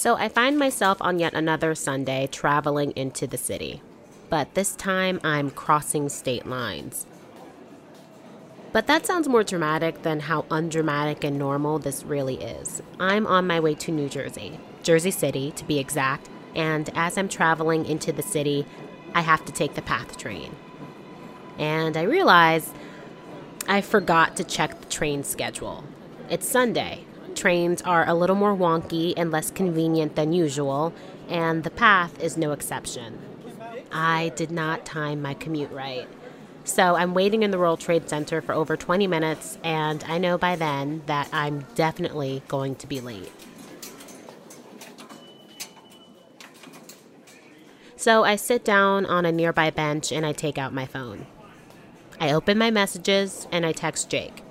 So I find myself on yet another Sunday traveling into the city. But this time I'm crossing state lines. But that sounds more dramatic than how undramatic and normal this really is. I'm on my way to New Jersey, Jersey City to be exact, and as I'm traveling into the city, I have to take the PATH train. And I realize I forgot to check the train schedule. It's Sunday. Trains are a little more wonky and less convenient than usual, and the PATH is no exception. I did not time my commute right. So I'm waiting in the World Trade Center for over 20 minutes, and I know by then that I'm definitely going to be late. So I sit down on a nearby bench and I take out my phone. I open my messages and I text Jake.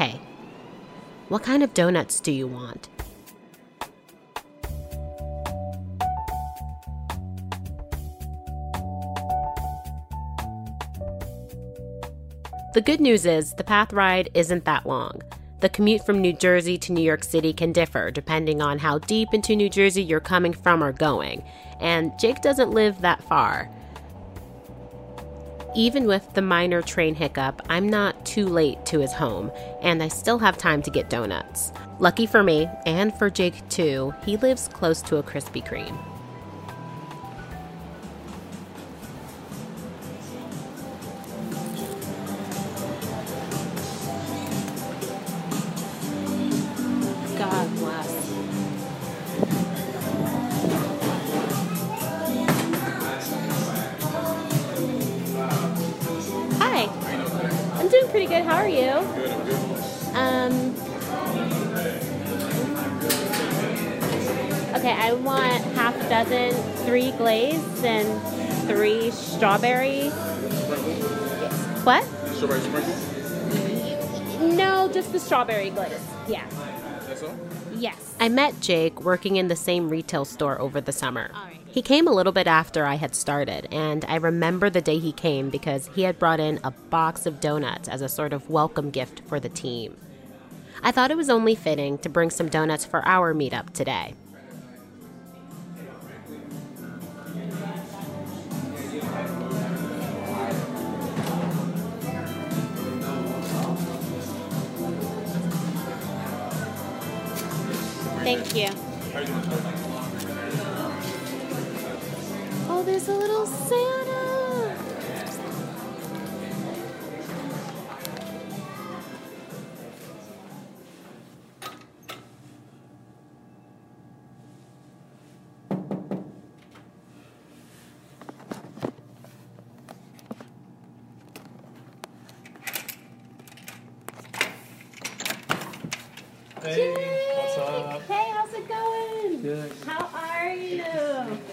Hey, what kind of donuts do you want? The good news is the path ride isn't that long. The commute from New Jersey to New York City can differ depending on how deep into New Jersey you're coming from or going, and Jake doesn't live that far. Even with the minor train hiccup, I'm not too late to his home, and I still have time to get donuts. Lucky for me, and for Jake too, he lives close to a Krispy Kreme. Met Jake working in the same retail store over the summer. He came a little bit after I had started, and I remember the day he came because he had brought in a box of donuts as a sort of welcome gift for the team. I thought it was only fitting to bring some donuts for our meetup today. Thank you. Oh, there's a little Santa. Good. How are you?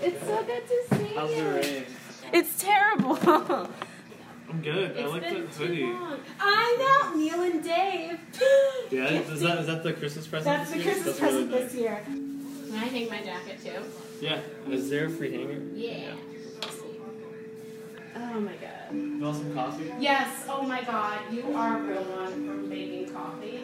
It's so good to see How's you. the rain? It's terrible. I'm good. I like the been too hoodie. long. I know, Neil and Dave. Yeah, is that is that the Christmas present? That's the year? Christmas That's really present this year. Can I hang my jacket too? Yeah. Is there a free hanger? Yeah. Oh my god. You want some coffee? Yes, oh my god, you are a real one for making coffee.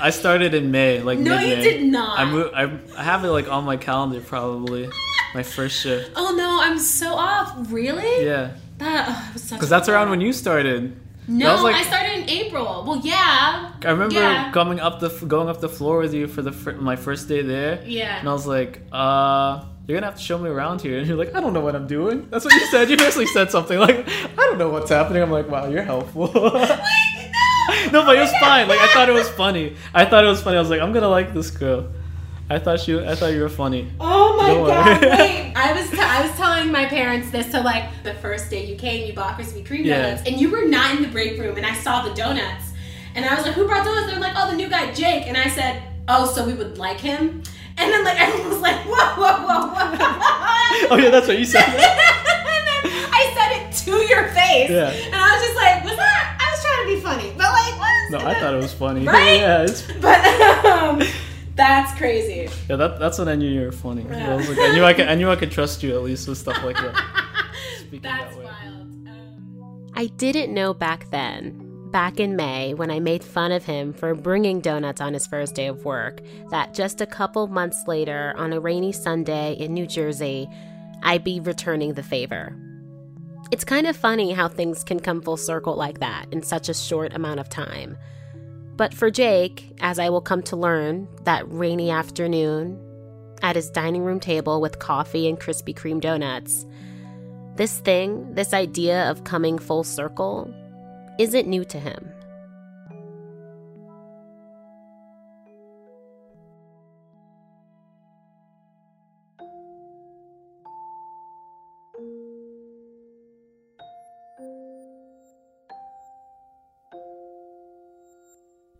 I started in May, like No, you mid-May. did not. I mo- I I have it like on my calendar probably. My first shift. Oh no, I'm so off. Really? Yeah. That oh, was such Because that's around when you started. No, was like- I started in April. Well, yeah. I remember Yeah. coming up the going up the floor with you for the fir- my first day there. Yeah. And I was like, uh, you're gonna have to show me around here. And you're like, I don't know what I'm doing. That's what you said. You basically said something like, I don't know what's happening. I'm like, wow, you're helpful. no, but it was fine. Like I thought it was funny. I thought it was funny. I was like, I'm gonna like this girl. I thought you. I thought you were funny. Oh my Don't god! Wait, I was t- I was telling my parents this. So like the first day you came, you bought Krispy Kreme Yeah. donuts, and you were not in the break room, and I saw the donuts, and I was like, "Who brought donuts?" They're like, "Oh, the new guy, Jake," and I said, "Oh, so we would like him." And then like everyone was like, "Whoa, whoa, whoa, whoa!" Oh yeah, that's what you said. and then I said it to your face, Yeah. and I was just like, "Was that?" I was trying to be funny, but like, what? No, I thought it was funny. Right? Yeah, it's But um, That's crazy. Yeah, that, that's when I knew you were funny. Yeah. I, was like, I knew I could I knew I could trust you at least with stuff like that. Speaking That's that wild. Um, I didn't know back then, back in May, when I made fun of him for bringing donuts on his first day of work, that just a couple months later, on a rainy Sunday in New Jersey, I'd be returning the favor. It's kind of funny how things can come full circle like that in such a short amount of time. But for Jake, as I will come to learn, that rainy afternoon, at his dining room table with coffee and Krispy Kreme donuts, this thing, this idea of coming full circle, isn't new to him.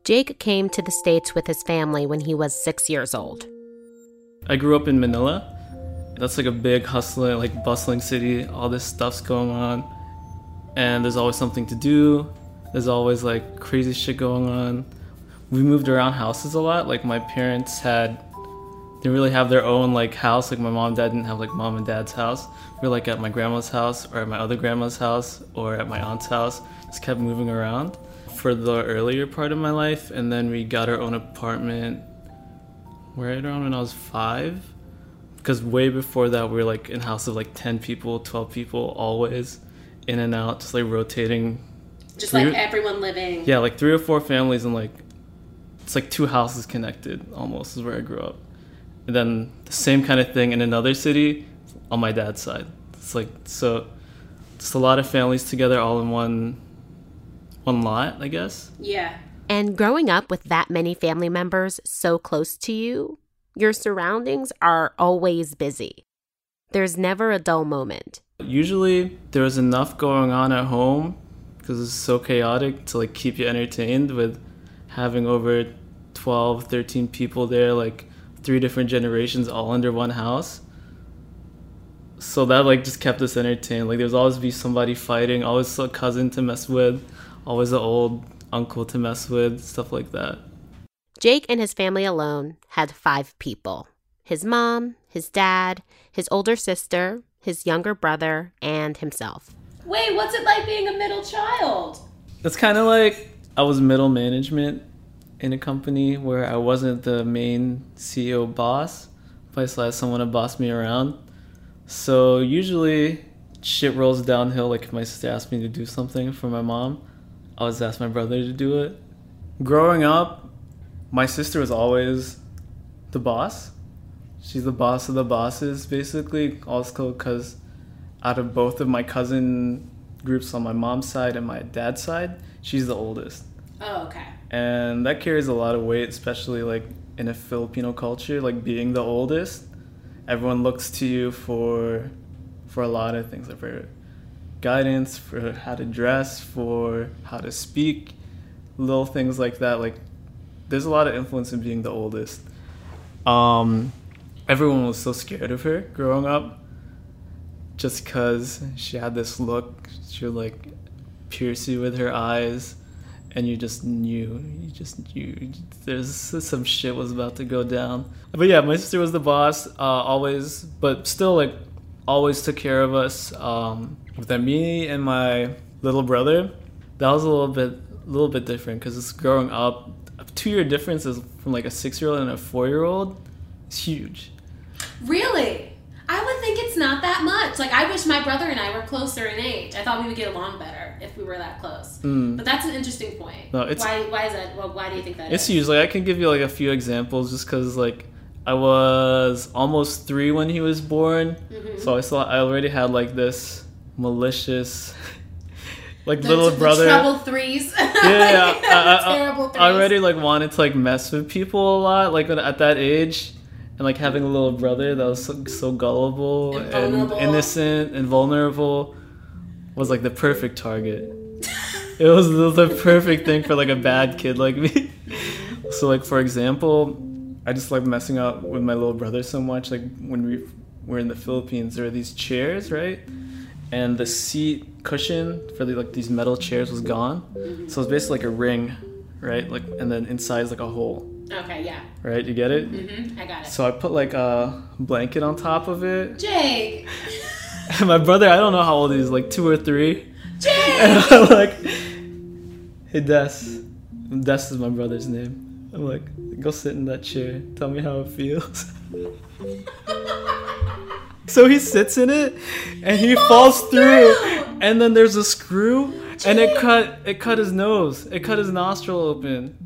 Jake came to the States with his family when he was six years old. I grew up in Manila. That's like a big hustling, like bustling city. All this stuff's going on, and there's always something to do. There's always like crazy shit going on. We moved around houses a lot. Like my parents had, didn't really have their own like house. Like my mom and dad didn't have like mom and dad's house. We were like at my grandma's house or at my other grandma's house or at my aunt's house. Just kept moving around for the earlier part of my life, and then we got our own apartment right around when I was five. Because way before that, we were like in house of like 10 people, 12 people, always in and out, just like rotating. just Three- like everyone living. Yeah, like three or four families, and like it's like two houses connected almost, is where I grew up. And then the same kind of thing in another city on my dad's side. It's like, so just a lot of families together all in one one lot, I guess. Yeah. And growing up with that many family members so close to you, your surroundings are always busy. There's never a dull moment. Usually there was enough going on at home because it's so chaotic to like keep you entertained with having over 12, 13 people there, like three different generations all under one house. So that like just kept us entertained. Like there's always be somebody fighting, always a cousin to mess with, always an old uncle to mess with, stuff like that. Jake and his family alone had five people his mom, his dad, his older sister, his younger brother, and himself. Wait, what's it like being a middle child? It's kind of like I was middle management in a company where I wasn't the main CEO boss, but I still had someone to boss me around. So usually shit rolls downhill. Like if my sister asked me to do something for my mom, I always ask my brother to do it. Growing up, my sister was always the boss. She's the boss of the bosses, basically. Also, because out of both of my cousin groups on my mom's side and my dad's side, she's the oldest. Oh, okay. And that carries a lot of weight, especially like in a Filipino culture, like being the oldest. Everyone looks to you for for a lot of things, like for guidance, for how to dress, for how to speak, little things like that. Like there's a lot of influence in being the oldest. Um, everyone was so scared of her growing up just because she had this look. She would like pierce you with her eyes, and you just knew. You just knew. There's some shit was about to go down. But yeah, my sister was the boss, uh, always, but still like always took care of us. Um, with then me and my little brother, that was a little bit, a little bit different because it's growing up. A two-year difference is from like a six-year-old and a four-year-old. It's huge. Really? I would think it's not that much. Like, I wish my brother and I were closer in age. I thought we would get along better if we were that close. But that's an interesting point. No, it's- why? Why is that? Well, why do you think that It's is? huge. Like I can give you like a few examples, just because like I was almost three when he was born, Mm-hmm. so I saw I already had like this malicious, like The- little the brother. trouble threes. yeah, yeah. Like, I, I- terrible threes. I already like wanted to like mess with people a lot, like at that age, and like having a little brother that was so, so gullible And and, innocent and vulnerable was like the perfect target. it was the, the perfect thing for like a bad kid like me. so like for example, I just like messing out with my little brother so much. Like when we were in the Philippines, there are these chairs, right? And the seat cushion for the, like these metal chairs was gone. So it's basically like a ring, right? Like and then inside is like a hole. Okay, yeah. right? You get it? hmm I got it. So I put like a blanket on top of it. Jake! And my brother, I don't know how old he is, like two or three. Jake! And I'm like, hey Des. Des is my brother's name. I'm like, go sit in that chair. Tell me how it feels. so he sits in it and he, falls through. And then there's a screw and it cut it cut his nose. It cut his nostril open.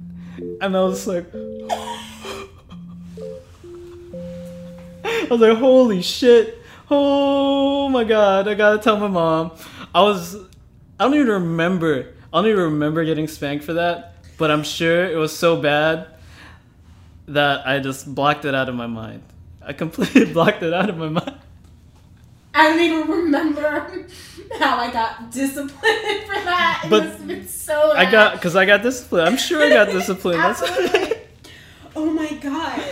And I was like I was like, holy shit. Oh my god, I gotta tell my mom. I was I don't even remember. I don't even remember getting spanked for that, but I'm sure it was so bad that I just blocked it out of my mind. I completely blocked it out of my mind. I don't even remember how I got disciplined for that. It But must have been so I got because I got disciplined. I'm sure I got disciplined. Absolutely. Oh my god.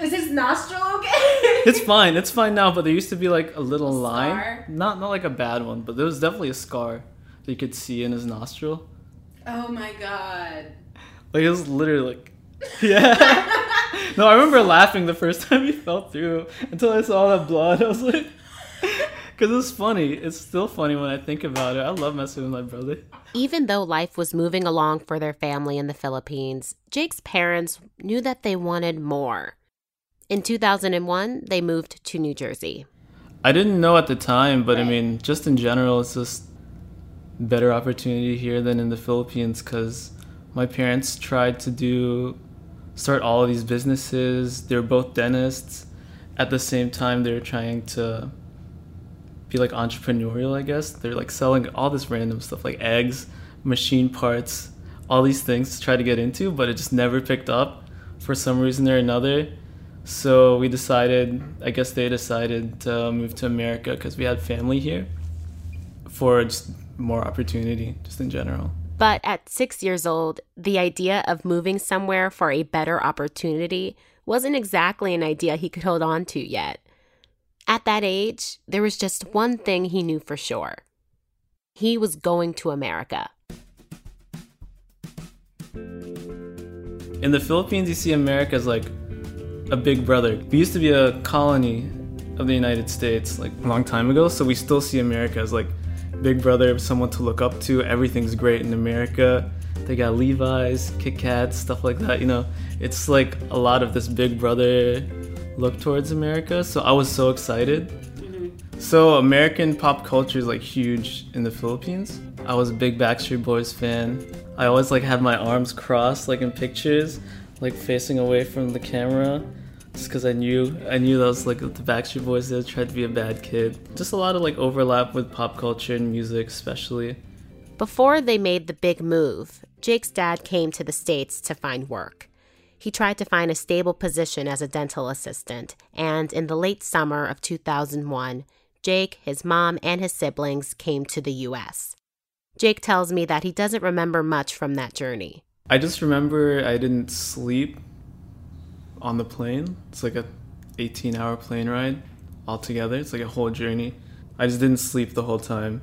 Is his nostril okay? it's fine. It's fine now. But there used to be like a little A line, scar? not not like a bad one, but there was definitely a scar that you could see in his nostril. Oh my god. Like it was literally like, yeah. no, I remember laughing the first time he fell through until I saw that blood. I was like, because it's funny. It's still funny when I think about it. I love messing with my brother. Even though life was moving along for their family in the Philippines, Jake's parents knew that they wanted more. In 2001, they moved to New Jersey. I didn't know at the time, but I mean, just in general, it's just better opportunity here than in the Philippines because my parents tried to do start all of these businesses. They're both dentists. At the same time, they're trying to be like entrepreneurial, I guess. They're like selling all this random stuff like eggs, machine parts, all these things to try to get into, but it just never picked up for some reason or another. So we decided, I guess they decided to move to America because we had family here for just more opportunity, just in general. But at six years old, the idea of moving somewhere for a better opportunity wasn't exactly an idea he could hold on to yet. At that age, there was just one thing he knew for sure he was going to America. In the Philippines, you see America as like a big brother. We used to be a colony of the United States like a long time ago, so we still see America as like big brother, someone to look up to. Everything's great in America. They got Levi's, Kit Kats, stuff like that. You know, it's like a lot of this big brother look towards America. So I was so excited. Mm-hmm. So American pop culture is like huge in the Philippines. I was a big Backstreet Boys fan. I always like had my arms crossed like in pictures, like facing away from the camera. Just because I knew I knew that was like the Backstreet Boys that tried to be a bad kid. Just a lot of like overlap with pop culture and music especially. Before they made the big move, Jake's dad came to the States to find work. He tried to find a stable position as a dental assistant, and in the late summer of 2001, Jake, his mom, and his siblings came to the US. Jake tells me that he doesn't remember much from that journey. I just remember I didn't sleep on the plane. It's like a 18 hour plane ride altogether. It's like a whole journey. I just didn't sleep the whole time.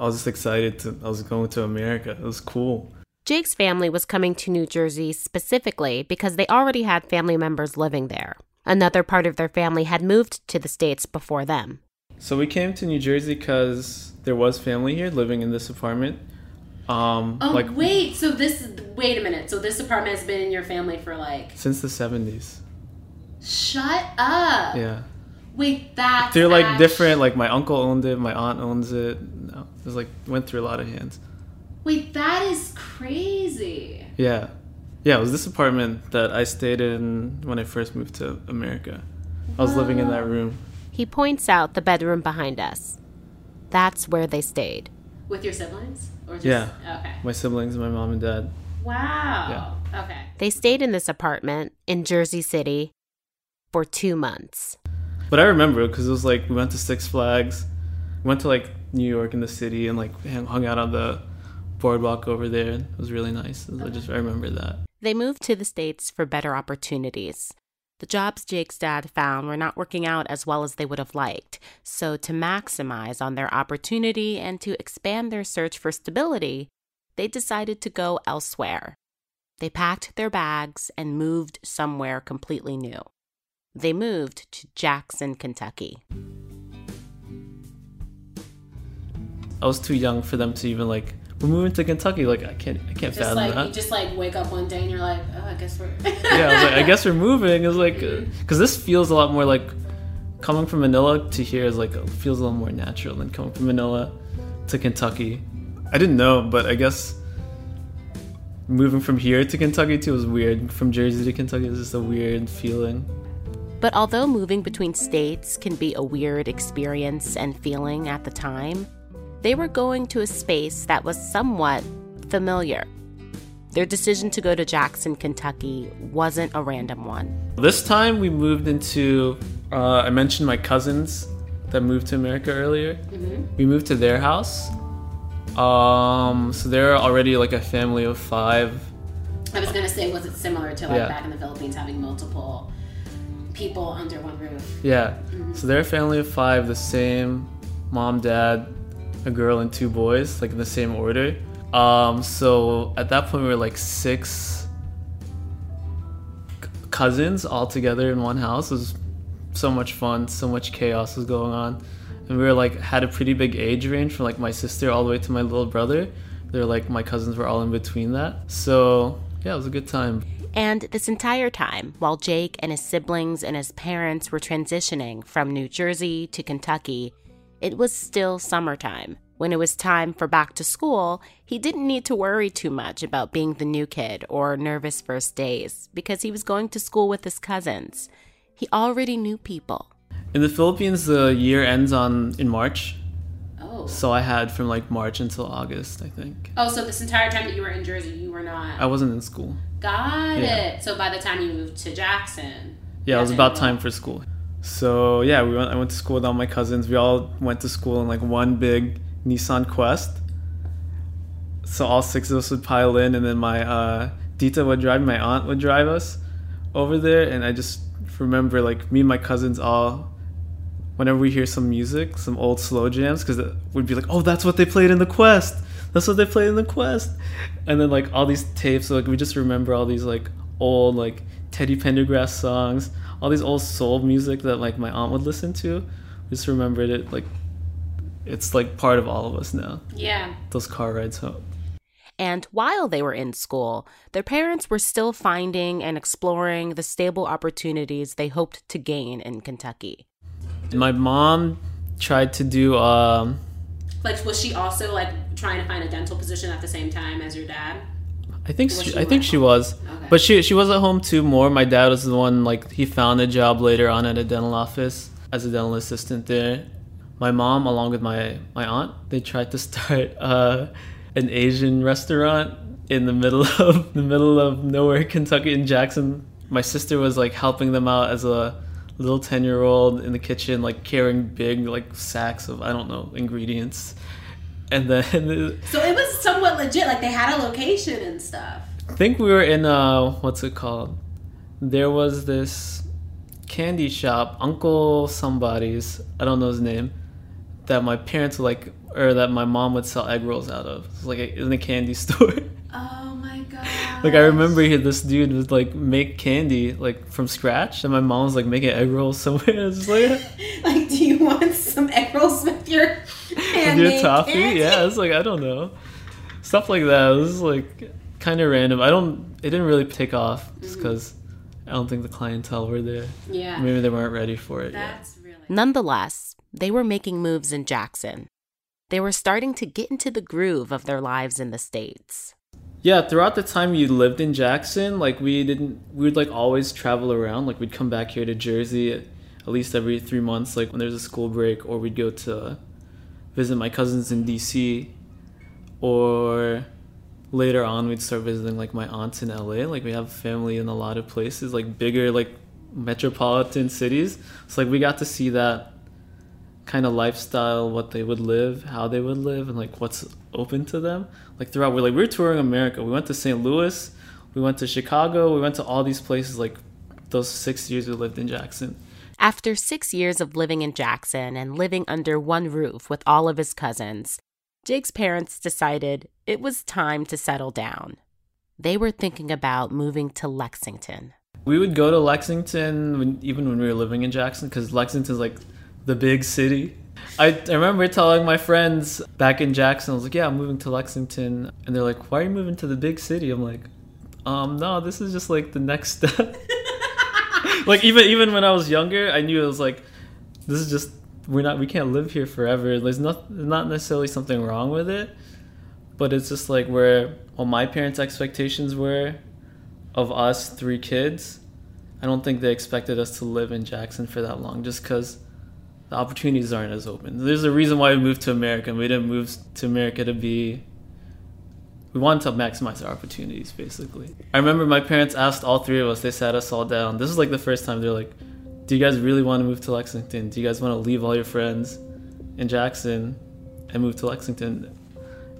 I was just excited to I was going to America. It was cool. Jake's family was coming to New Jersey specifically because they already had family members living there. Another part of their family had moved to the States before them. So we came to New Jersey cuz there was family here living in this apartment. Um Oh like wait, so this wait a minute. So this apartment has been in your family for like since the 70s. shut up. Yeah. Wait, that They're like act- different like my uncle owned it, my aunt owns it. No, it was like went through a lot of hands. Wait, that is crazy. Yeah. Yeah, it was this apartment that I stayed in when I first moved to America. I was living in that room. He points out the bedroom behind us. That's where they stayed. With your siblings? Or just Yeah. Okay. My siblings, my mom and dad. Wow. Okay. They stayed in this apartment in Jersey City for two months. But I remember because it was like we went to Six Flags, went to like New York in the city and like hung hung out on the boardwalk over there. It was really nice. I uh-huh. just I remember that. They moved to the States for better opportunities. The jobs Jake's dad found were not working out as well as they would have liked, so to maximize on their opportunity and to expand their search for stability, they decided to go elsewhere. they packed their bags and moved somewhere completely new. They moved to Jackson, Kentucky. I was too young for them to even like. We're moving to Kentucky. Like I can't, I can't fathom that. Just fathom like that. you just like wake up one day and you're like, oh, I guess we're. yeah, I was like, I guess we're moving. It's like, uh, mm-hmm. because this feels a lot more like coming from Manila to here is like uh, feels a little more natural than coming from Manila to Kentucky. I didn't know, but I guess moving from here to Kentucky too was weird. From Jersey to Kentucky is just a weird feeling. But although moving between states can be a weird experience and feeling at the time, they were going to a space that was somewhat familiar. Their decision to go to Jackson, Kentucky wasn't a random one. This time we moved into. Uh, I mentioned my cousins that moved to America earlier. We moved to their house. Um, so they're already like a family of five. I was gonna say, was it similar to like Yeah. back in the Philippines having multiple people under one roof? Yeah. So they're a family of five, the same mom, dad, a girl, and two boys, like in the same order. Um, so at that point, we were like six c- cousins all together in one house. It was so much fun, so much chaos was going on. And we were like, had a pretty big age range from like my sister all the way to my little brother. They're like, my cousins were all in between that. So yeah, it was a good time. And this entire time, while Jake and his siblings and his parents were transitioning from New Jersey to Kentucky, it was still summertime. When it was time for back to school, he didn't need to worry too much about being the new kid or nervous first days because he was going to school with his cousins. He already knew people. In the Philippines, the year ends on in March. Oh. So I had from like March until August, I think. Oh, so this entire time that you were in Jersey, you were not. I wasn't in school. Got Yeah. it. So by the time you moved to Jackson. Yeah, it was about time for school. So yeah, we went. I went to school with all my cousins. We all went to school in like one big Nissan Quest. So all six of us would pile in, and then my uh, Tita would drive. My aunt would drive us over there, and I just remember like me and my cousins all. Whenever we hear some music, some old slow jams, because we'd be like, "Oh, that's what they played in the Quest. That's what they played in the Quest," and then like all these tapes, like we just remember all these like old like Teddy Pendergrass songs, all these old soul music that like my aunt would listen to. We just remembered it like it's like part of all of us now. Yeah. Those car rides home. And while they were in school, their parents were still finding and exploring the stable opportunities they hoped to gain in Kentucky. My mom tried to do um Like, was she also like trying to find a dental position at the same time as your dad? I think she, she I think she was. Okay. But she she was at home too more. My dad was the one like he found a job later on at a dental office as a dental assistant there. My mom, along with my my aunt, they tried to start uh, an Asian restaurant in the middle of the middle of nowhere, Kentucky, in Jackson. My sister was like helping them out as a little ten year old in the kitchen, like carrying big like sacks of I don't know ingredients, and then So it was somewhat legit. Like they had a location and stuff. I think we were in uh what's it called? There was this candy shop, Uncle Somebody's, I don't know his name, that my parents would like or that my mom would sell egg rolls out of. It's like a, in a candy store. Oh my god. like I remember he, this dude would like make candy like from scratch and my mom was like making egg rolls somewhere. Like Like, do you want some egg rolls with your with handmade your toffee? candy? Yeah, it's like I don't know. Stuff like that. It was like kind of random. I don't it didn't really take off just mm-hmm. cuz I don't think the clientele were there. Yeah. Maybe they weren't ready for it yet. That's really. Nonetheless, they were making moves in Jackson. They were starting to get into the groove of their lives in the States. Yeah, throughout the time you lived in Jackson, like we didn't we would like always travel around. Like we'd come back here to Jersey at, at least every 3 months like when there's a school break or we'd go to visit my cousins in DC or later on we'd start visiting like my aunts in LA. Like we have family in a lot of places, like bigger like metropolitan cities. So like we got to see that kind of lifestyle, what they would live, how they would live, and like what's open to them. Like throughout, we're like we're touring America. We went to St. Louis, we went to Chicago, we went to all these places. Like those six years we lived in Jackson. After six years of living in Jackson and living under one roof with all of his cousins, Jake's parents decided it was time to settle down. they were thinking about moving to Lexington. We would go to Lexington when, even when we were living in Jackson because Lexington's like the big city. I, I remember telling my friends back in Jackson, I was like, yeah, I'm moving to Lexington. And they're like, why are you moving to the big city? I'm like, um, no, this is just like the next step. like even even when I was younger, I knew it was like, this is just we're not we can't live here forever. There's not not necessarily something wrong with it, but it's just like where what my parents' expectations were of us three kids. I don't think they expected us to live in Jackson for that long, just because the opportunities aren't as open. There's a reason why we moved to America. We didn't move to America to be. We wanted to maximize our opportunities, basically. I remember my parents asked all three of us. They sat us all down. This is like the first time they're like, "Do you guys really want to move to Lexington? Do you guys want to leave all your friends in Jackson and move to Lexington?"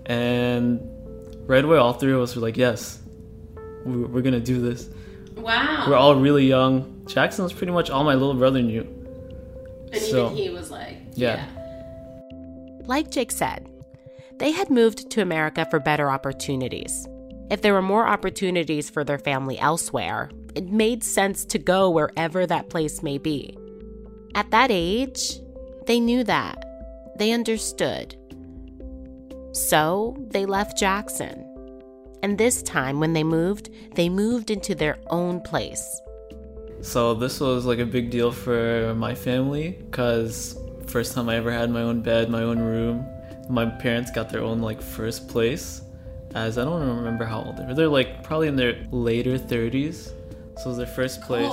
And right away, all three of us were like, "Yes, we're gonna do this." Wow. We're all really young. Jackson was pretty much all my little brother knew. And So- even he was like, Yeah. Like Jake said, they had moved to America for better opportunities. If there were more opportunities for their family elsewhere, it made sense to go wherever that place may be. At that age, they knew that. They understood. So they left Jackson. And this time, when they moved, they moved into their own place. So this was like a big deal for my family because first time I ever had my own bed, my own room. My parents got their own like first place. As I don't remember how old they were. They're like probably in their later 30s. So it was their first place.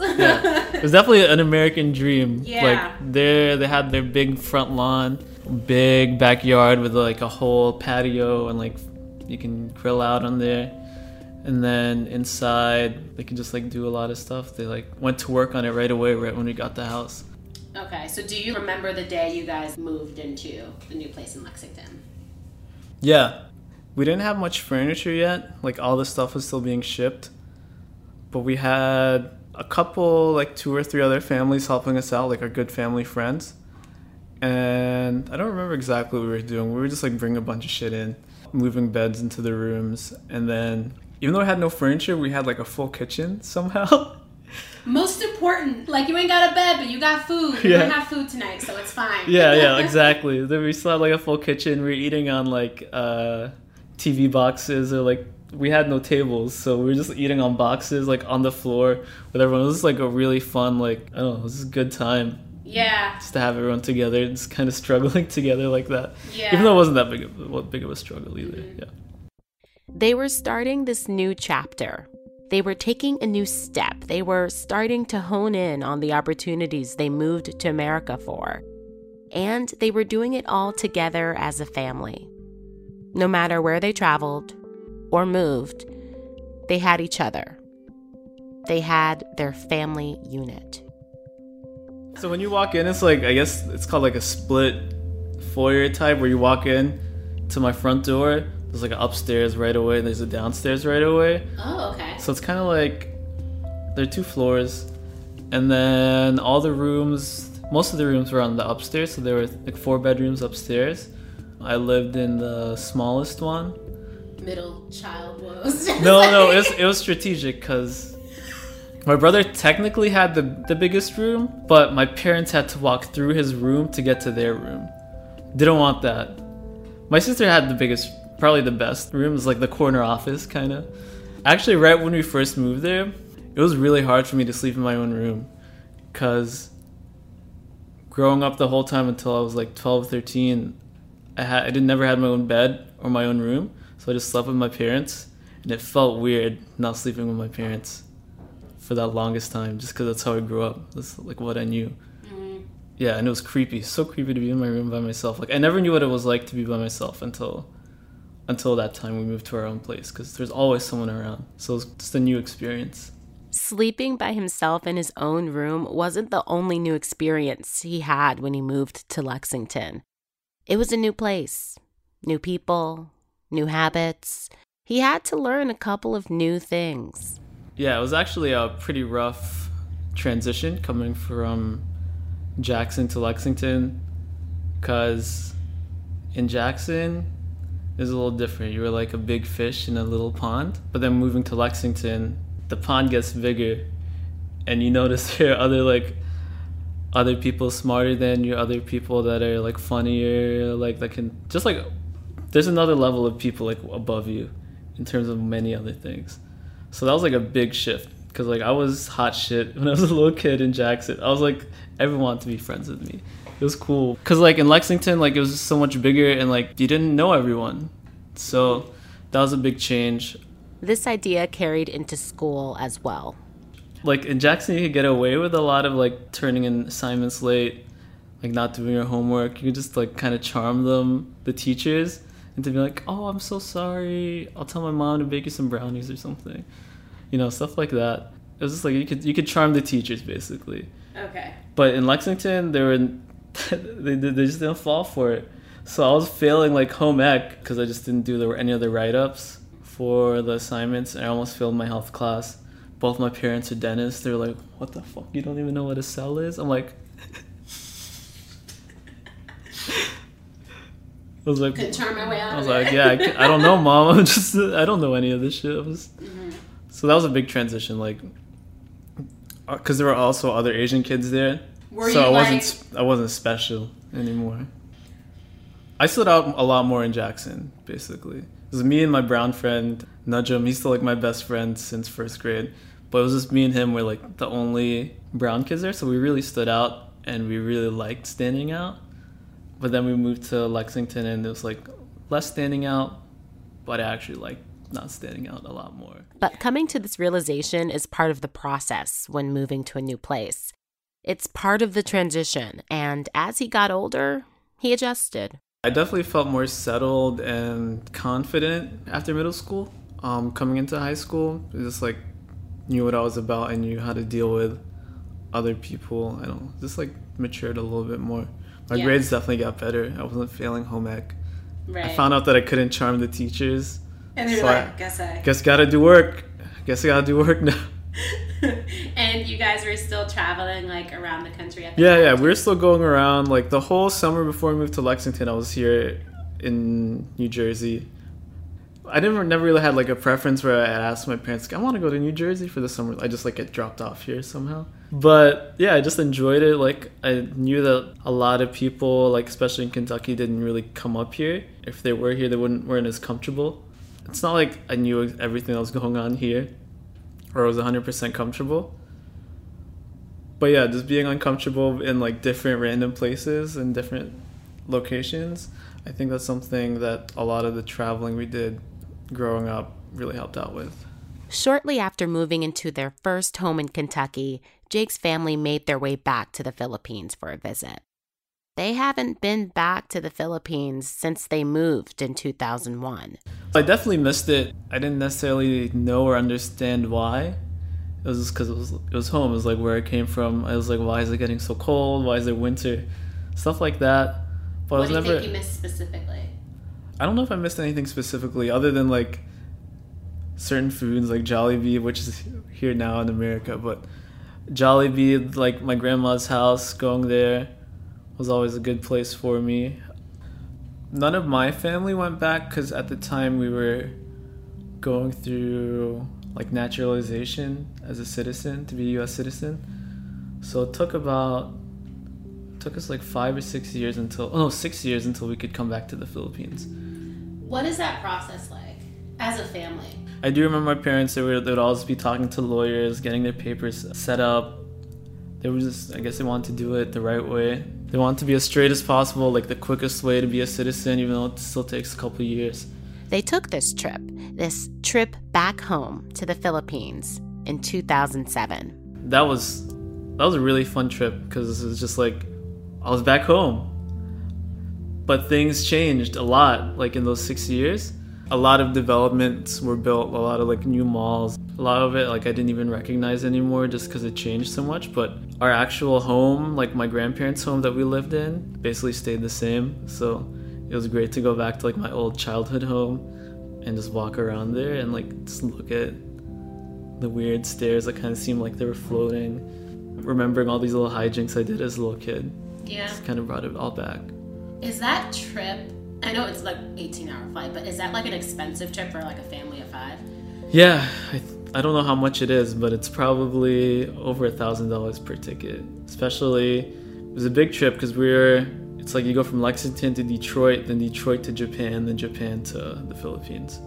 Yeah. It was definitely an American dream. Yeah. Like they they had their big front lawn, big backyard with like a whole patio and like you can grill out on there. And then inside they can just like do a lot of stuff. They like went to work on it right away right when we got the house. Okay, so do you remember the day you guys moved into the new place in Lexington? Yeah. We didn't have much furniture yet. Like all the stuff was still being shipped. But we had a couple, like two or three other families helping us out, like our good family friends. And I don't remember exactly what we were doing. We were just like bringing a bunch of shit in, moving beds into the rooms. And then, even though we had no furniture, we had like a full kitchen somehow. Most important, like you ain't got a bed, but you got food. You Yeah. don't have food tonight, so it's fine. yeah, yeah, exactly. Then we still had like a full kitchen. We were eating on like uh, TV boxes or like we had no tables, so we were just eating on boxes like on the floor with everyone. It was like a really fun like I don't know, it was a good time yeah, just to have everyone together, just kind of struggling together like that. yeah. Even though it wasn't that big of what big of a struggle either. Mhm. Yeah. They were starting this new chapter. They were taking a new step. They were starting to hone in on the opportunities they moved to America for. And they were doing it all together as a family. No matter where they traveled or moved, they had each other. They had their family unit. So when you walk in, it's like I guess it's called like a split foyer type where you walk in to my front door. There's like an upstairs right away, and there's a downstairs right away. oh, okay. So it's kind of like there are two floors, and then all the rooms, most of the rooms were on the upstairs. So there were like four bedrooms upstairs. I lived in the smallest one. Middle child was. No, no, it was it was strategic because my brother technically had the the biggest room, but my parents had to walk through his room to get to their room. Didn't want that. My sister had the biggest, probably the best room. is like the corner office kind of. Actually, right when we first moved there, it was really hard for me to sleep in my own room because growing up the whole time until I was like 12, 13, I had I didn't never had my own bed or my own room, so I just slept with my parents, and it felt weird not sleeping with my parents for that longest time, just because that's how I grew up. That's like what I knew. Mhm. Yeah, and it was creepy, so creepy to be in my room by myself. Like I never knew what it was like to be by myself until until that time we moved to our own place, because there's always someone around. So it's just a new experience. Sleeping by himself in his own room wasn't the only new experience he had when he moved to Lexington. It was a new place, new people, new habits. He had to learn a couple of new things. Yeah, it was actually a pretty rough transition coming from Jackson to Lexington because in Jackson, is a little different. You were like a big fish in a little pond, but then moving to Lexington, the pond gets bigger, and you notice there are other like other people smarter than you, other people that are like funnier, like that can just like there's another level of people like above you in terms of many other things. So that was like a big shift because like I was hot shit when I was a little kid in Jackson. I was like everyone wanted to be friends with me. It was cool because like in Lexington, like it was so much bigger and like you didn't know everyone. So that was a big change. This idea carried into school as well. Like in Jackson, you could get away with a lot of like turning in assignments late, like not doing your homework. You could just like kind of charm them, the teachers, into be like, "Oh, I'm so sorry. I'll tell my mom to bake you some brownies or something." You know, stuff like that. It was just like you could you could charm the teachers basically. Okay. But in Lexington, there were they, they just didn't fall for it. So I was failing like home ec because I just didn't do the, any other write ups for the assignments, and I almost failed my health class. Both my parents are dentists. They're like, "What the fuck? You don't even know what a cell is?" I'm like. I was like, Could charm my way out. I was like, yeah, I, I don't know, mom. I'm just, I don't know any of this shit. Was, mm-hmm. So that was a big transition, like, uh, because there were also other Asian kids there. Were so you I wasn't, I wasn't special anymore. I stood out a lot more in Jackson, basically. It was me and my brown friend Najum. He's still like my best friend since first grade, but it was just me and him were like the only brown kids there. So we really stood out, and we really liked standing out. But then we moved to Lexington, and it was like less standing out, but I actually like not standing out a lot more. But coming to this realization is part of the process when moving to a new place. It's part of the transition, and as he got older, he adjusted. I definitely felt more settled and confident after middle school. Um, coming into high school, I just like knew what I was about. and knew how to deal with other people. I don't just like matured a little bit more. My Yeah. grades definitely got better. I wasn't failing home ec. right. I found out that I couldn't charm the teachers. and they're so like, I- guess I. Guess gotta do work. Guess I gotta do work now. and you guys were still traveling like around the country at the Yeah, time. yeah, we were still going around. Like the whole summer before we moved to Lexington, I was here in New Jersey. I never, never really had like a preference where I asked my parents, "I want to go to New Jersey for the summer." I just like get dropped off here somehow. But yeah, I just enjoyed it. Like I knew that a lot of people, like especially in Kentucky, didn't really come up here. If they were here, they wouldn't weren't as comfortable. It's not like I knew everything that was going on here, or was 100% comfortable but yeah, just being uncomfortable in like different random places and different locations, I think that's something that a lot of the traveling we did growing up really helped out with. Shortly after moving into their first home in Kentucky, Jake's family made their way back to the Philippines for a visit. They haven't been back to the Philippines since they moved in 2001. I definitely missed it. I didn't necessarily know or understand why. It was just because it was it was home. It was like where I came from. I was like, why is it getting so cold? Why is it winter? Stuff like that. But I What was do you never. think you missed specifically? I don't know if I missed anything specifically other than like certain foods like Jollibee, which is here now in America, but Jollibee, like my grandma's house, going there was always a good place for me. None of my family went back because at the time we were going through like naturalization as a citizen to be a U.S. citizen. So it took about took us like five or six years until oh no six years until we could come back to the Philippines. What is that process like as a family? I do remember my parents. They would they would always be talking to lawyers, getting their papers set up. They were just I guess they wanted to do it the right way. They want to be as straight as possible, like the quickest way to be a citizen, even though it still takes a couple years. They took this trip, this trip back home to the Philippines in 2007. That was that was a really fun trip because it was just like I was back home. But things changed a lot, like in those six years. A lot of developments were built, a lot of like new malls. A lot of it, like I didn't even recognize anymore just because it changed so much. But our actual home, like my grandparents' home that we lived in, basically stayed the same. So it was great to go back to like my old childhood home and just walk around there and like just look at the weird stairs that kind of seemed like they were floating. Remembering all these little hijinks I did as a little kid, Yeah. just kind of brought it all back. Is that trip I know it's like 18 hour flight, but is that like an expensive trip for like a family of five? Yeah, I, I don't know how much it is, but it's probably over a thousand dollars per ticket. Especially, it was a big trip because we were. It's like you go from Lexington to Detroit, then Detroit to Japan, then Japan to the Philippines.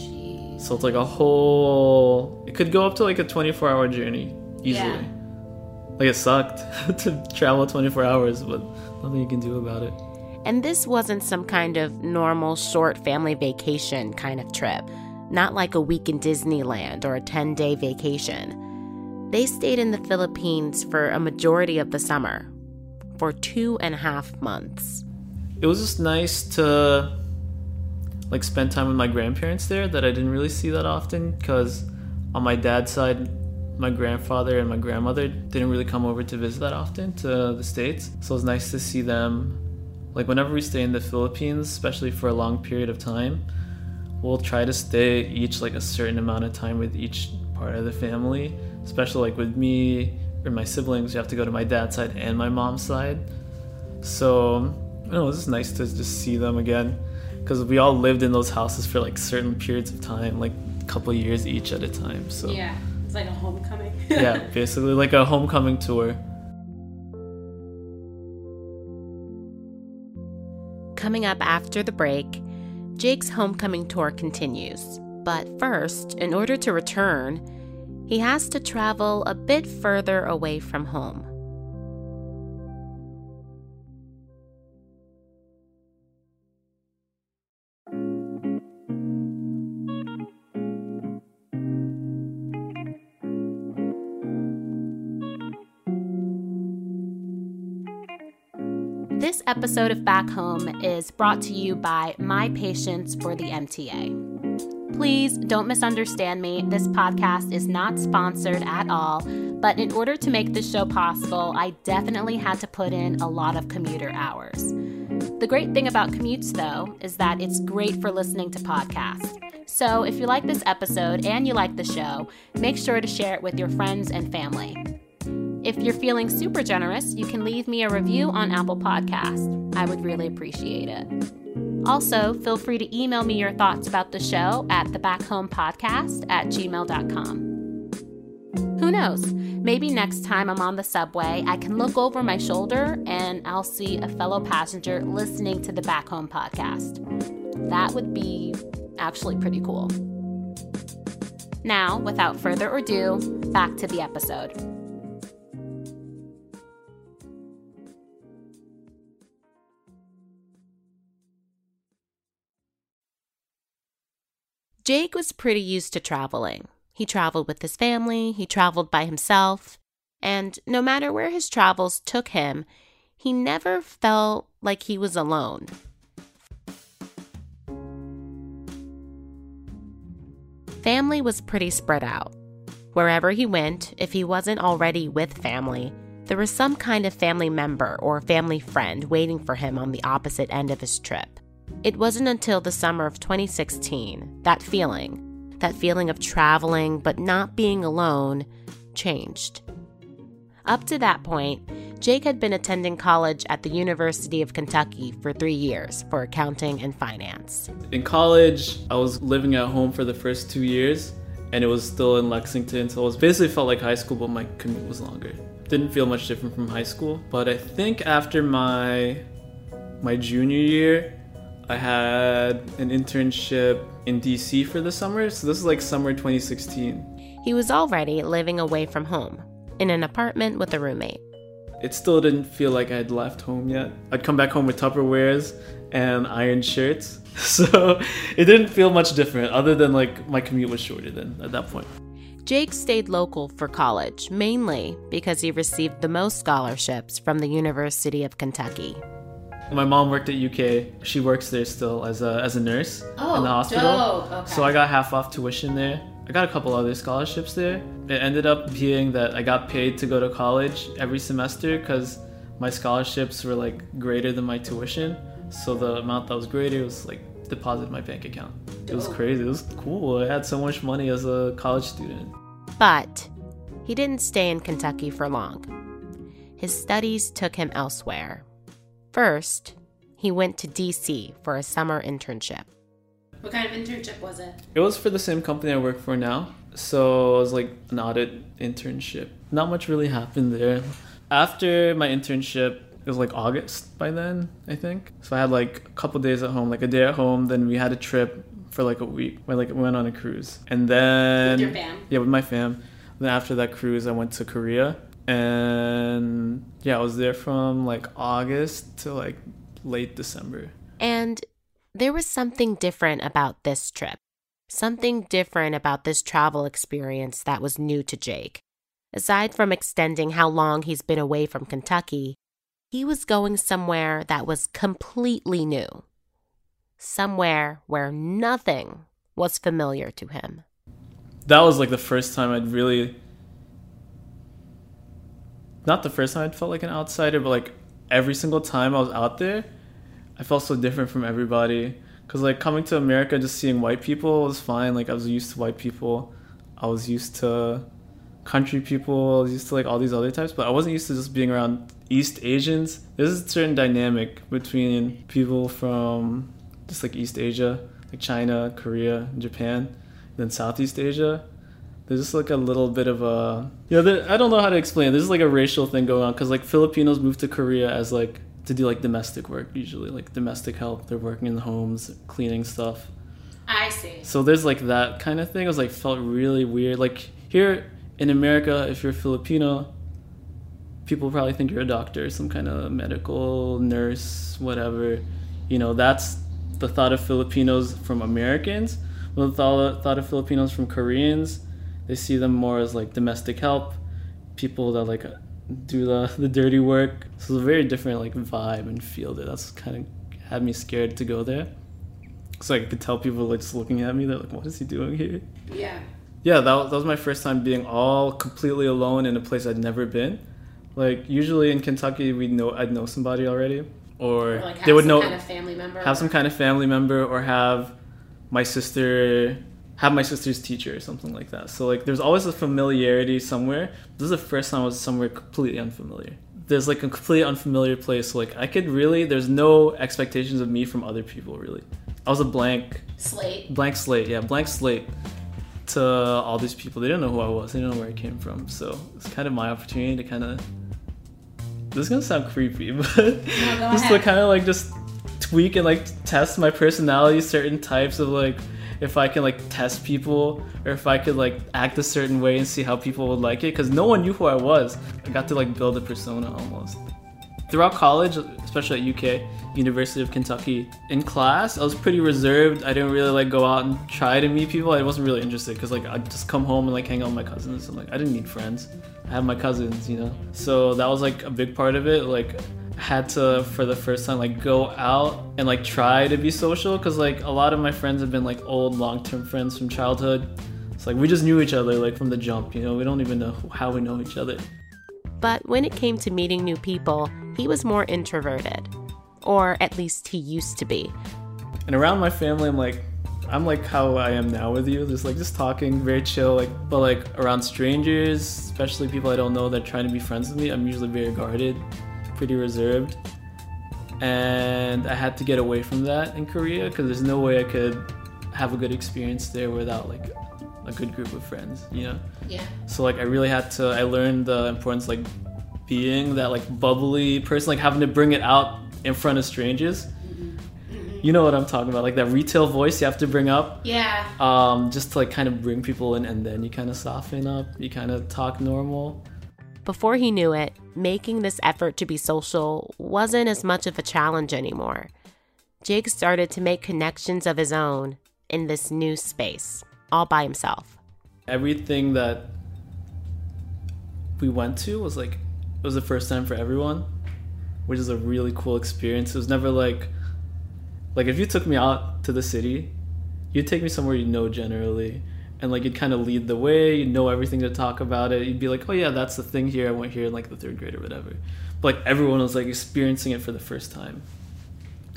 Jeez. So it's like a whole. It could go up to like a 24 hour journey easily. Yeah. Like it sucked to travel 24 hours, but nothing you can do about it. And this wasn't some kind of normal short family vacation kind of trip, not like a week in Disneyland or a 10 day vacation. They stayed in the Philippines for a majority of the summer, for two and a half months. It was just nice to like spend time with my grandparents there that I didn't really see that often because on my dad's side my grandfather and my grandmother didn't really come over to visit that often to the states so it was nice to see them like whenever we stay in the philippines especially for a long period of time we'll try to stay each like a certain amount of time with each part of the family especially like with me or my siblings you have to go to my dad's side and my mom's side so you know, it was just nice to just see them again because we all lived in those houses for like certain periods of time like a couple years each at a time so Yeah. It's like a homecoming. yeah, basically like a homecoming tour. Coming up after the break, Jake's homecoming tour continues. But first, in order to return, he has to travel a bit further away from home. Episode of Back Home is brought to you by My Patience for the MTA. Please don't misunderstand me. This podcast is not sponsored at all, but in order to make this show possible, I definitely had to put in a lot of commuter hours. The great thing about commutes, though, is that it's great for listening to podcasts. So if you like this episode and you like the show, make sure to share it with your friends and family. If you're feeling super generous, you can leave me a review on Apple Podcast. I would really appreciate it. Also, feel free to email me your thoughts about the show at thebackhomepodcast at gmail.com. Who knows? Maybe next time I'm on the subway, I can look over my shoulder and I'll see a fellow passenger listening to the Back Home podcast. That would be actually pretty cool. Now, without further ado, back to the episode. Jake was pretty used to traveling. He traveled with his family, he traveled by himself, and no matter where his travels took him, he never felt like he was alone. Family was pretty spread out. Wherever he went, if he wasn't already with family, there was some kind of family member or family friend waiting for him on the opposite end of his trip. It wasn't until the summer of 2016 that feeling, that feeling of traveling but not being alone, changed. Up to that point, Jake had been attending college at the University of Kentucky for three years for accounting and finance. In college, I was living at home for the first two years, and it was still in Lexington, so it was basically felt like high school, but my commute was longer. Didn't feel much different from high school, but I think after my my junior year, I had an internship in DC for the summer. So this is like summer 2016. He was already living away from home, in an apartment with a roommate. It still didn't feel like I had left home yet. I'd come back home with Tupperwares and iron shirts. So it didn't feel much different other than like my commute was shorter then at that point. Jake stayed local for college, mainly because he received the most scholarships from the University of Kentucky. My mom worked at UK. She works there still as a as a nurse Oh, in the hospital. dope. Okay. So I got half off tuition there. I got a couple other scholarships there. It ended up being that I got paid to go to college every semester because my scholarships were like greater than my tuition. So the amount that was greater was like deposited in my bank account. It was crazy. It was cool. I had so much money as a college student. But he didn't stay in Kentucky for long. His studies took him elsewhere. First, he went to DC for a summer internship. What kind of internship was it? It was for the same company I work for now. So it was like an audit internship. Not much really happened there. After my internship, it was like August by then, I think. So I had like a couple days at home, like a day at home. Then we had a trip for like a week. We like went on a cruise, and then With your fam? yeah, with my fam. Then after that cruise, I went to Korea, and yeah, I was there from like August to like late December. And there was something different about this trip. Something different about this travel experience that was new to Jake. Aside from extending how long he's been away from Kentucky, he was going somewhere that was completely new. Somewhere where nothing was familiar to him. that was like the first time I'd really not the first time I'd felt like an outsider, but like every single time I was out there, I felt so different from everybody. Cause like coming to America, just seeing white people was fine. Like I was used to white people, I was used to country people, I was used to like all these other types, but I wasn't used to just being around East Asians. There's a certain dynamic between people from just like East Asia, like China, Korea, Japan, then Southeast Asia. There's just like a little bit of a yeah. There, I don't know how to explain. it. There's like a racial thing going on because like Filipinos move to Korea as like to do like domestic work usually, like domestic help. They're working in the homes, cleaning stuff. I see. So there's like that kind of thing. It was like felt really weird. Like here in America, if you're Filipino, people probably think you're a doctor, some kind of medical nurse, whatever. You know, that's the thought of Filipinos from Americans. But the thought of Filipinos from Koreans, they see them more as like domestic help, people that like do the, the dirty work. So it's a very different like vibe and feel there. That's kind of had me scared to go there. So I could tell people like just looking at me, they're like, "What is he doing here?" Yeah. Yeah, that was, that was my first time being all completely alone in a place I'd never been. Like usually in Kentucky, we'd know I'd know somebody already, or, Or like have they would some know kind of family member. have some kind of family member, or have my sister have my sister's teacher or something like that. So like there's always a familiarity somewhere. This is the first time I was somewhere completely unfamiliar. There's like a completely unfamiliar place. So like I could really there's no expectations of me from other people really. I was a blank slate. blank slate yeah blank slate to all these people they didn't know who i was they didn't know where i came from so it's kind of my opportunity to kind of this is gonna sound creepy but go just to kind of like just tweak and like test my personality certain types of like if i can like test people or if i could like act a certain way and see how people would like it because no one knew who i was i got to like build a persona almost throughout college, especially at UK, University of Kentucky, in class, I was pretty reserved. I didn't really like go out and try to meet people. I wasn't really interested because like I'd just come home and like hang out with my cousins. And like I didn't need friends. I have my cousins, you know. So that was like a big part of it. Like had to for the first time like go out and like try to be social because like a lot of my friends have been like old long-term friends from childhood. It's like we just knew each other like from the jump, you know. We don't even know how we know each other. But when it came to meeting new people, he was more introverted. Or at least he used to be. And around my family, I'm like, I'm like how I am now with you. Just like just talking, very chill. Like, but like around strangers, especially people I don't know that are trying to be friends with me, I'm usually very guarded, pretty reserved. And I had to get away from that in Korea because there's no way I could have a good experience there without like a good group of friends, you know. Yeah. So like I really had to I learned the importance like being that like bubbly person, like having to bring it out in front of strangers. You know what I'm talking about, like that retail voice you have to bring up, Yeah. um, just to like kind of bring people in, and then you kind of soften up, you kind of talk normal. Before he knew it, making this effort to be social wasn't as much of a challenge anymore. Jake started to make connections of his own in this new space, all by himself. Everything that we went to was like it was the first time for everyone, which is a really cool experience. It was never like like if you took me out to the city, you'd take me somewhere you know generally, and like you'd kind of lead the way. You'd know everything to talk about it. You'd be like, oh yeah, that's the thing here. I went here in like the third grade or whatever. But like everyone was like experiencing it for the first time,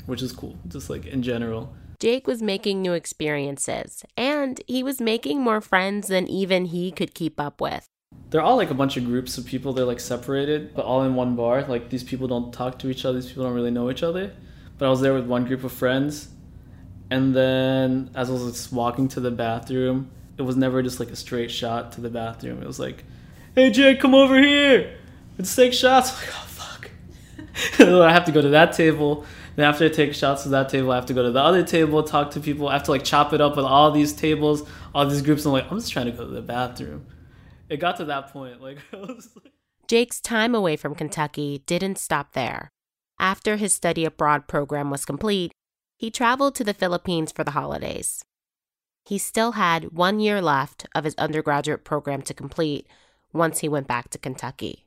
which is cool. Just like in general. Jake was making new experiences, and he was making more friends than even he could keep up with. they're all like a bunch of groups of people they're like separated but all in one bar like these people don't talk to each other these people don't really know each other but I was there with one group of friends. And then as I was just walking to the bathroom, it was never just like a straight shot to the bathroom. It was like, hey, Jake, come over here. Let's take shots. Like, oh, fuck. I have to go to that table. Then after I take shots to that table, I have to go to the other table, talk to people. I have to like chop it up with all these tables, all these groups. I'm like, I'm just trying to go to the bathroom. It got to that point. Like, like Jake's time away from Kentucky didn't stop there. After his study abroad program was complete, he traveled to the Philippines for the holidays. He still had one year left of his undergraduate program to complete once he went back to Kentucky.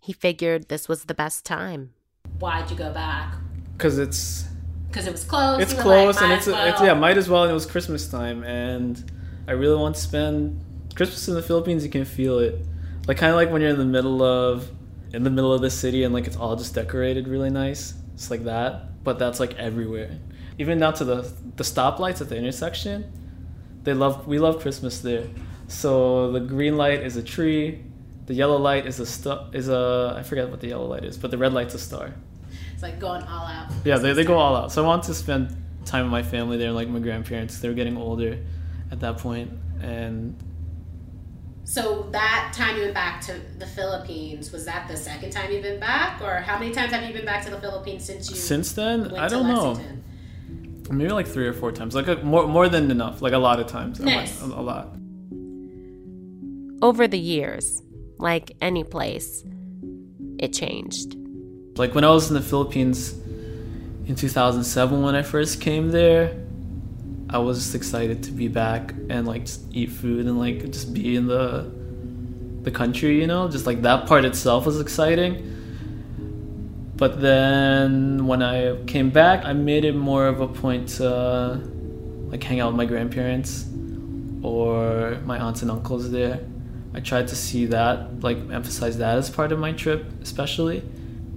He figured this was the best time. Why'd you go back? Because it's because it was close. It's close, like, and it's, well. it's yeah, might as well. And it was Christmas time, and I really want to spend Christmas in the Philippines. You can feel it, like kind of like when you're in the middle of in the middle of the city and like it's all just decorated really nice. It's like that, but that's like everywhere. Even down to the the stoplights at the intersection. They love we love Christmas there. So the green light is a tree, the yellow light is a star is a I forget what the yellow light is, but the red light's a star. It's like going all out. Yeah, they, they go all out. So I want to spend time with my family there, like my grandparents. They're getting older at that point, and so that time you went back to the Philippines was that the second time you've been back, or how many times have you been back to the Philippines since you? Since then, I don't know. Maybe like three or four times, like a, more more than enough, like a lot of times. Nice. A, a lot. Over the years, like any place, it changed. Like when I was in the Philippines in 2007, when I first came there, I was just excited to be back and like just eat food and like just be in the the country, you know, just like that part itself was exciting. But then when I came back, I made it more of a point to like hang out with my grandparents or my aunts and uncles there. I tried to see that, like emphasize that as part of my trip, especially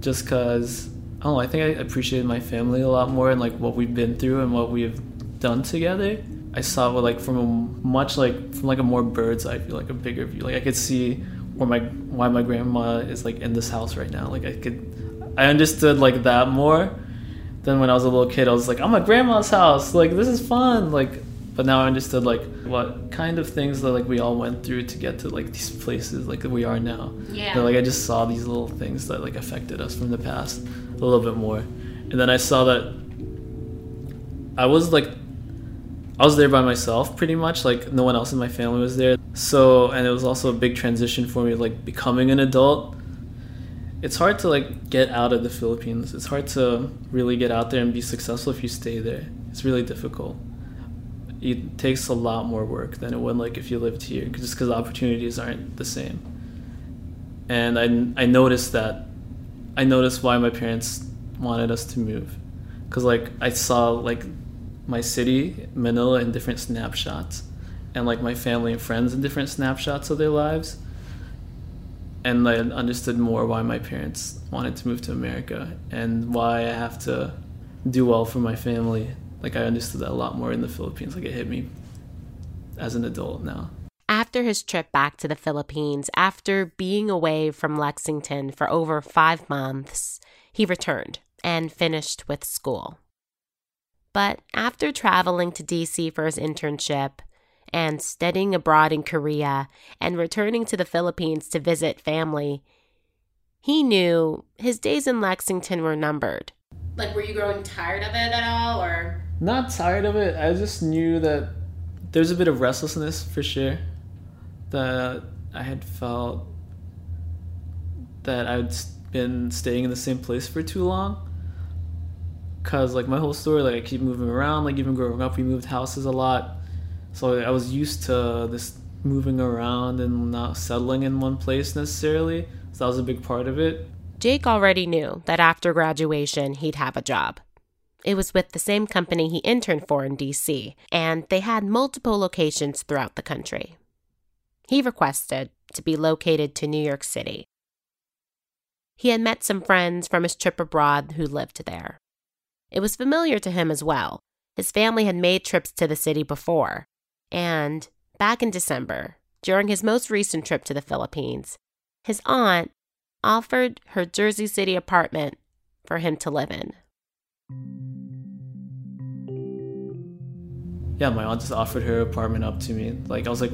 just because I oh, don't know. I think I appreciated my family a lot more and like what we've been through and what we've done together. I saw like from a much like from like a more bird's eye view, like a bigger view. Like I could see where my why my grandma is like in this house right now. Like I could, I understood like that more than when I was a little kid. I was like, I'm at grandma's house. Like this is fun. Like, but now I understood like what kind of things that like we all went through to get to like these places like we are now. Yeah. That, like I just saw these little things that like affected us from the past a little bit more, and then I saw that I was like I was there by myself pretty much, like no one else in my family was there. So, and it was also a big transition for me, like becoming an adult. It's hard to like get out of the Philippines. It's hard to really get out there and be successful if you stay there. It's really difficult. It takes a lot more work than it would like if you lived here, just because opportunities aren't the same. And I, I noticed that. I noticed why my parents wanted us to move, because like I saw like my city, Manila, in different snapshots, and like my family and friends in different snapshots of their lives. And I understood more why my parents wanted to move to America and why I have to do well for my family. Like I understood that a lot more in the Philippines. Like it hit me as an adult now. After his trip back to the Philippines, after being away from Lexington for over five months, he returned and finished with school. But after traveling to DC for his internship and studying abroad in Korea and returning to the Philippines to visit family, he knew his days in Lexington were numbered. Like, were you growing tired of it at all, or? Not tired of it. I just knew that there's a bit of restlessness for sure. That I had felt that I'd been staying in the same place for too long Cause like my whole story, like I keep moving around. Like even growing up, we moved houses a lot, so I was used to this moving around and not settling in one place necessarily. So that was a big part of it. Jake already knew that after graduation, he'd have a job. It was with the same company he interned for in DC, and they had multiple locations throughout the country. He requested to be located to New York City. He had met some friends from his trip abroad who lived there. It was familiar to him as well. His family had made trips to the city before. And back in December, during his most recent trip to the Philippines, his aunt offered her Jersey City apartment for him to live in. Yeah, my aunt just offered her apartment up to me. Like I was like,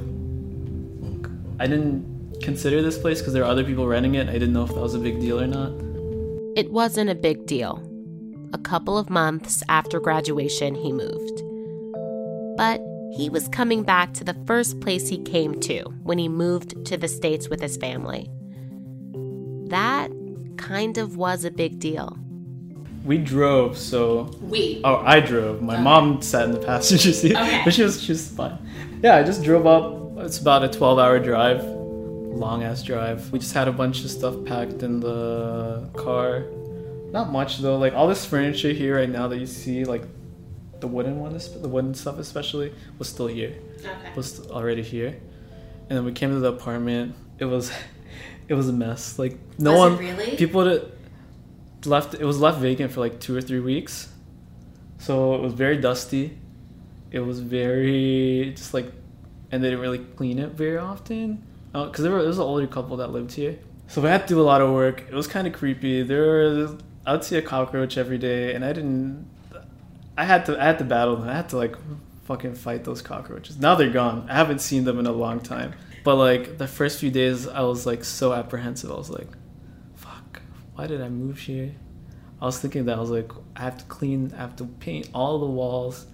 I didn't consider this place because there are other people renting it. I didn't know if that was a big deal or not. It wasn't a big deal. A couple of months after graduation, he moved. But he was coming back to the first place he came to when he moved to the States with his family. That kind of was a big deal. We drove, so We. oh, I drove. My Okay. mom sat in the passenger seat, Okay. but she was she was fine. Yeah, I just drove up. It's about a twelve-hour drive, long ass drive. We just had a bunch of stuff packed in the car. Not much though. Like all this furniture here right now that you see, like the wooden one, the wooden stuff especially, was still here. Okay. was already here. And then we came to the apartment. It was it was a mess. Like no Was it one really? people that left it was left vacant for like two or three weeks. So it was very dusty. It was very just like and they didn't really clean it very often. Uh, because there, were, there was an older couple that lived here. So we had to do a lot of work. It was kind of creepy. There was I would see a cockroach every day and I didn't I had to I had to battle them. I had to like fucking fight those cockroaches. Now they're gone. I haven't seen them in a long time. But like the first few days I was like so apprehensive. I was like, fuck, why did I move here? I was thinking that I was like I have to clean, I have to paint all the walls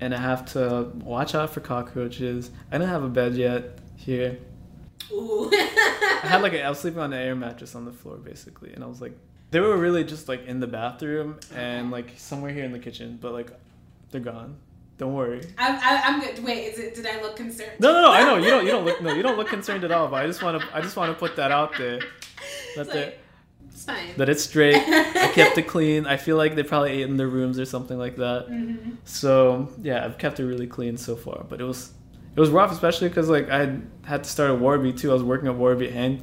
and I have to watch out for cockroaches. I didn't have a bed yet here. Ooh. I had like a, I was sleeping on an air mattress on the floor basically, and I was like, they were really just like in the bathroom and like somewhere here in the kitchen, but like they're gone. Don't worry. I, I, I'm good. Wait, is it? Did I look concerned? No, no, no. I know you don't. You don't look. No, you don't look concerned at all. But I just want to. I just want to put that out there. That It's like, it's fine. that it's straight. I kept it clean. I feel like they probably ate in their rooms or something like that. Mm-hmm. So yeah, I've kept it really clean so far. But it was it was rough, especially because like I had, had to start at Warby too. I was working at Warby and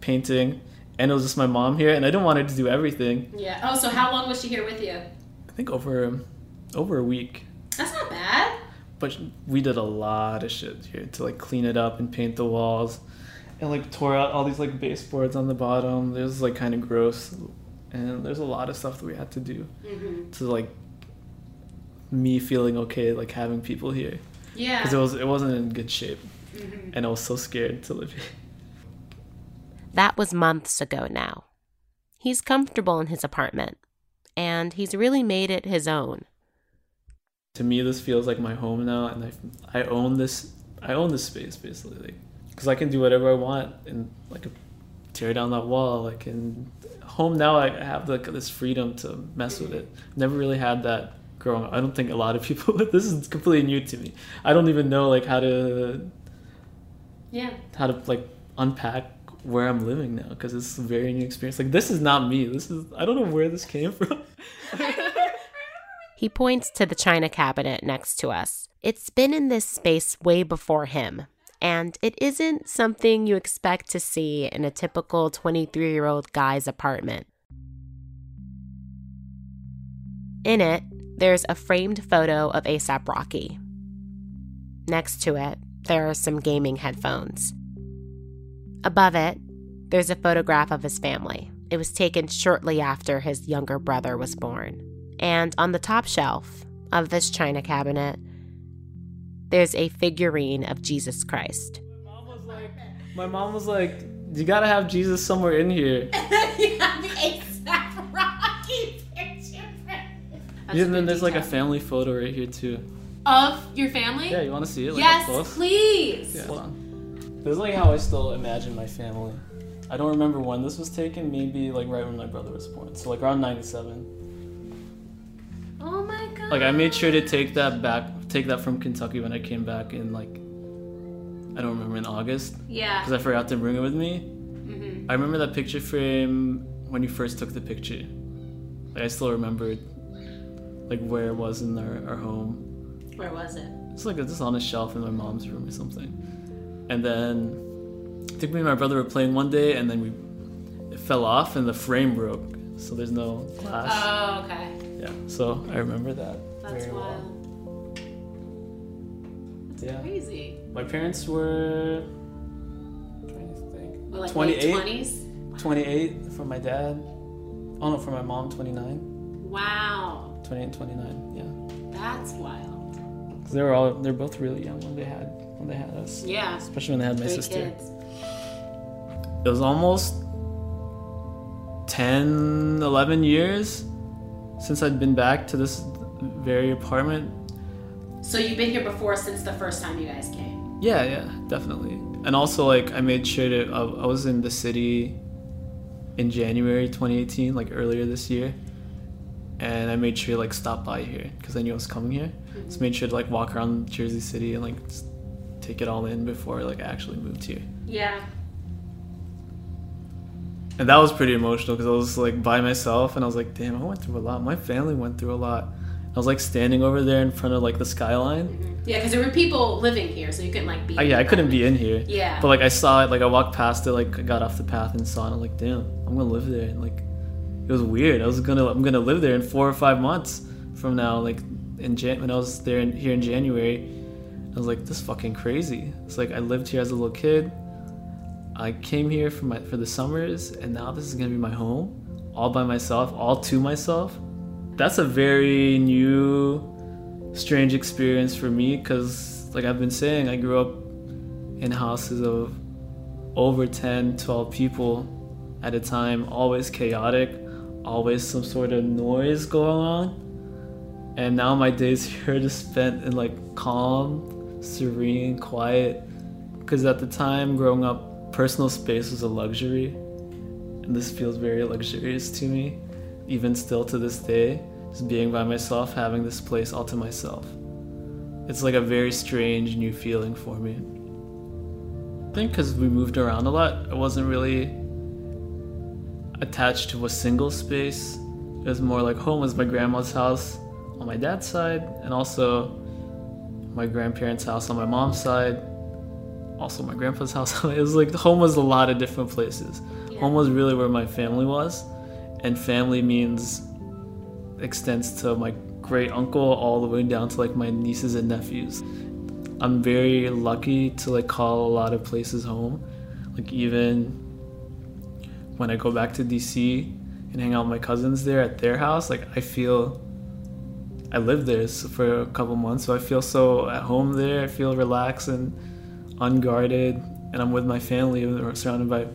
painting, and it was just my mom here, and I didn't want her to do everything. Yeah. Oh, so how long was she here with you? I think over over a week. That's not bad. But we did a lot of shit here to like clean it up and paint the walls, and like tore out all these like baseboards on the bottom. It was like kind of gross, and there's a lot of stuff that we had to do Mm-hmm. to like me feeling okay like having people here Yeah. because it was it wasn't in good shape, Mhm. and I was so scared to live here. That was months ago now. He's comfortable in his apartment, and he's really made it his own. To me, this feels like my home now, and I I own this I own this space basically, like because I can do whatever I want and like tear down that wall. I can home now. I have like this freedom to mess with it. Never really had that growing up. I don't think a lot of people. this is completely new to me. I don't even know like how to Yeah. how to like unpack where I'm living now because it's a very new experience. Like this is not me. This is I don't know where this came from. He points to the china cabinet next to us. It's been in this space way before him, and it isn't something you expect to see in a typical 23 year old guy's apartment. In it, there's a framed photo of ASAP Rocky. Next to it, there are some gaming headphones. Above it, there's a photograph of his family. It was taken shortly after his younger brother was born. And on the top shelf of this china cabinet, there's a figurine of Jesus Christ. My Mom was like, my mom was like, you gotta have Jesus somewhere in here. you have the ASAP Rocky picture. That's Yeah, and then good there's like a family photo right here too. of your family. Yeah, you want to see it? Like yes, up close? please. Yeah. This is like how I still imagine my family. I don't remember when this was taken. Maybe like right when my brother was born. So like around '97. Oh my god. Like I made sure to take that back, take that from Kentucky when I came back in like I don't remember in August Yeah. because I forgot to bring it with me. hmm I remember that picture frame when you first took the picture. Like I still remember, like where it was in our, our home. Where was it? It's like it's just on a shelf in my mom's room or something. And then I think me and my brother were playing one day and then we it fell off and the frame broke. So there's no glass. Oh, okay. yeah. So I remember that. That's very well. wild. That's Yeah. crazy. My parents were trying to think. Well, like 28? twenties. 28 for my dad. Oh no, for my mom 29. Wow. 28 and 29. Yeah. That's wild. 'Cause they were all they're both really young when they had when they had us. Yeah. Especially when they had my Three sister. kids. It was almost 10, 11 years since I'd been back to this very apartment. So you've been here before since the first time you guys came. Yeah, yeah, definitely. And also, like, I made sure to. I, I was in the city in January 2018, like earlier this year, and I made sure to like stop by here because I knew I was coming here. Mm-hmm. So made sure to like walk around Jersey City and like just take it all in before like I actually moved here. Yeah. And that was pretty emotional because I was like by myself and I was like, damn, I went through a lot. My family went through a lot. I was like standing over there in front of like the skyline. Yeah, because there were people living here, so you couldn't like be. Uh, yeah, I couldn't be in here. Yeah. But like I saw it, like I walked past it, like I got off the path and saw it. And I'm like, damn, I'm gonna live there. And like, it was weird. I was gonna, I'm gonna live there in four or five months from now. Like in Jan, when I was there in, here in January, I was like, this is fucking crazy. It's like I lived here as a little kid. I came here for my for the summers, and now this is gonna be my home, all by myself, all to myself. That's a very new, strange experience for me because, like I've been saying, I grew up in houses of over 10, 12 people at a time, always chaotic, always some sort of noise going on. And now my days here are just spent in like calm, serene, quiet. Because at the time, growing up, personal space was a luxury. And this feels very luxurious to me, even still to this day. Just being by myself, having this place all to myself. It's like a very strange new feeling for me. I think because we moved around a lot, I wasn't really attached to a single space. It was more like home was my grandma's house on my dad's side, and also my grandparents' house on my mom's side, also my grandpa's house. it was like home was a lot of different places. Home was really where my family was, and family means extends to my great uncle all the way down to like my nieces and nephews. I'm very lucky to like call a lot of places home. Like even when I go back to DC and hang out with my cousins there at their house, like I feel I lived there for a couple months, so I feel so at home there. I feel relaxed and unguarded, and I'm with my family, or surrounded by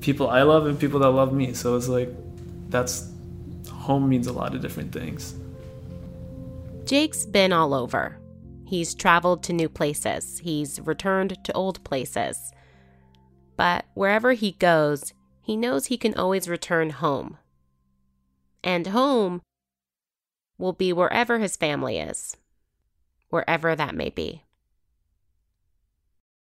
people I love and people that love me. So it's like that's home means a lot of different things. Jake's been all over. He's traveled to new places, he's returned to old places. But wherever he goes, he knows he can always return home. And home will be wherever his family is, wherever that may be.